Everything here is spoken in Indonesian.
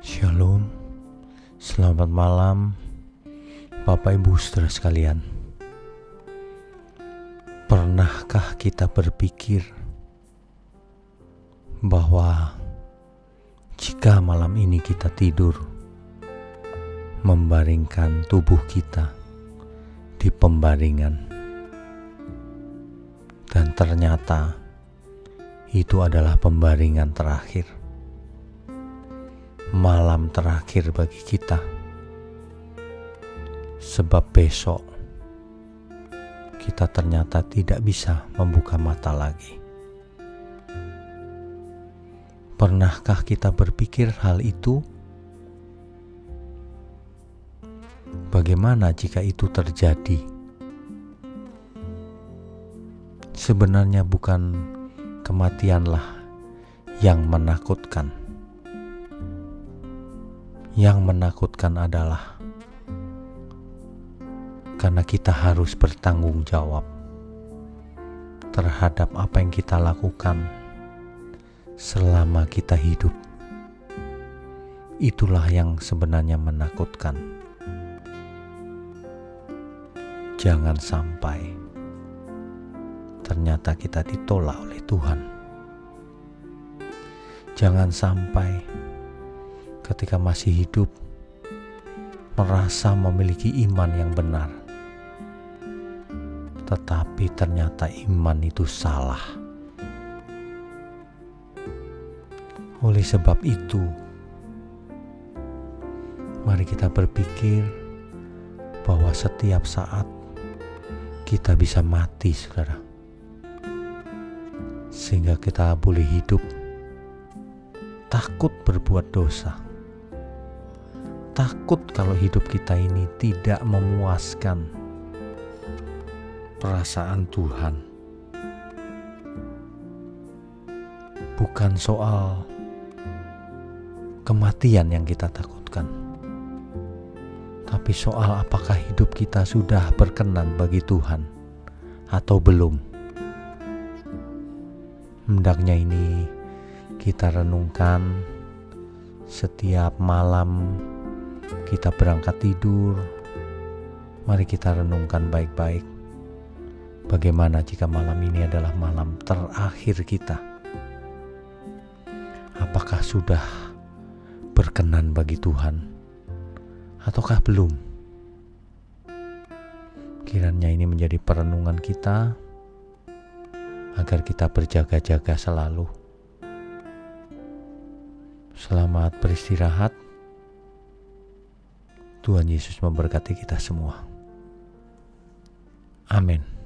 Shalom, selamat malam Bapak Ibu saudara sekalian. Pernahkah kita berpikir bahwa jika malam ini kita tidur membaringkan tubuh kita di pembaringan dan ternyata itu adalah pembaringan terakhir malam terakhir bagi kita, sebab besok kita ternyata tidak bisa membuka mata lagi. Pernahkah kita berpikir hal itu? Bagaimana jika itu terjadi? Sebenarnya bukan kematianlah yang menakutkan yang menakutkan adalah karena kita harus bertanggung jawab terhadap apa yang kita lakukan selama kita hidup. Itulah yang sebenarnya menakutkan. Jangan sampai ternyata kita ditolak oleh Tuhan. Jangan sampai ketika masih hidup merasa memiliki iman yang benar, tetapi ternyata iman itu salah. Oleh sebab itu, mari kita berpikir bahwa setiap saat kita bisa mati, saudara, sehingga kita boleh hidup takut berbuat dosa takut kalau hidup kita ini tidak memuaskan perasaan Tuhan. Bukan soal kematian yang kita takutkan, tapi soal apakah hidup kita sudah berkenan bagi Tuhan atau belum. Hendaknya ini kita renungkan setiap malam kita berangkat tidur, mari kita renungkan baik-baik. Bagaimana jika malam ini adalah malam terakhir kita? Apakah sudah berkenan bagi Tuhan, ataukah belum? Kiranya ini menjadi perenungan kita agar kita berjaga-jaga selalu. Selamat beristirahat. Tuhan Yesus memberkati kita semua. Amin.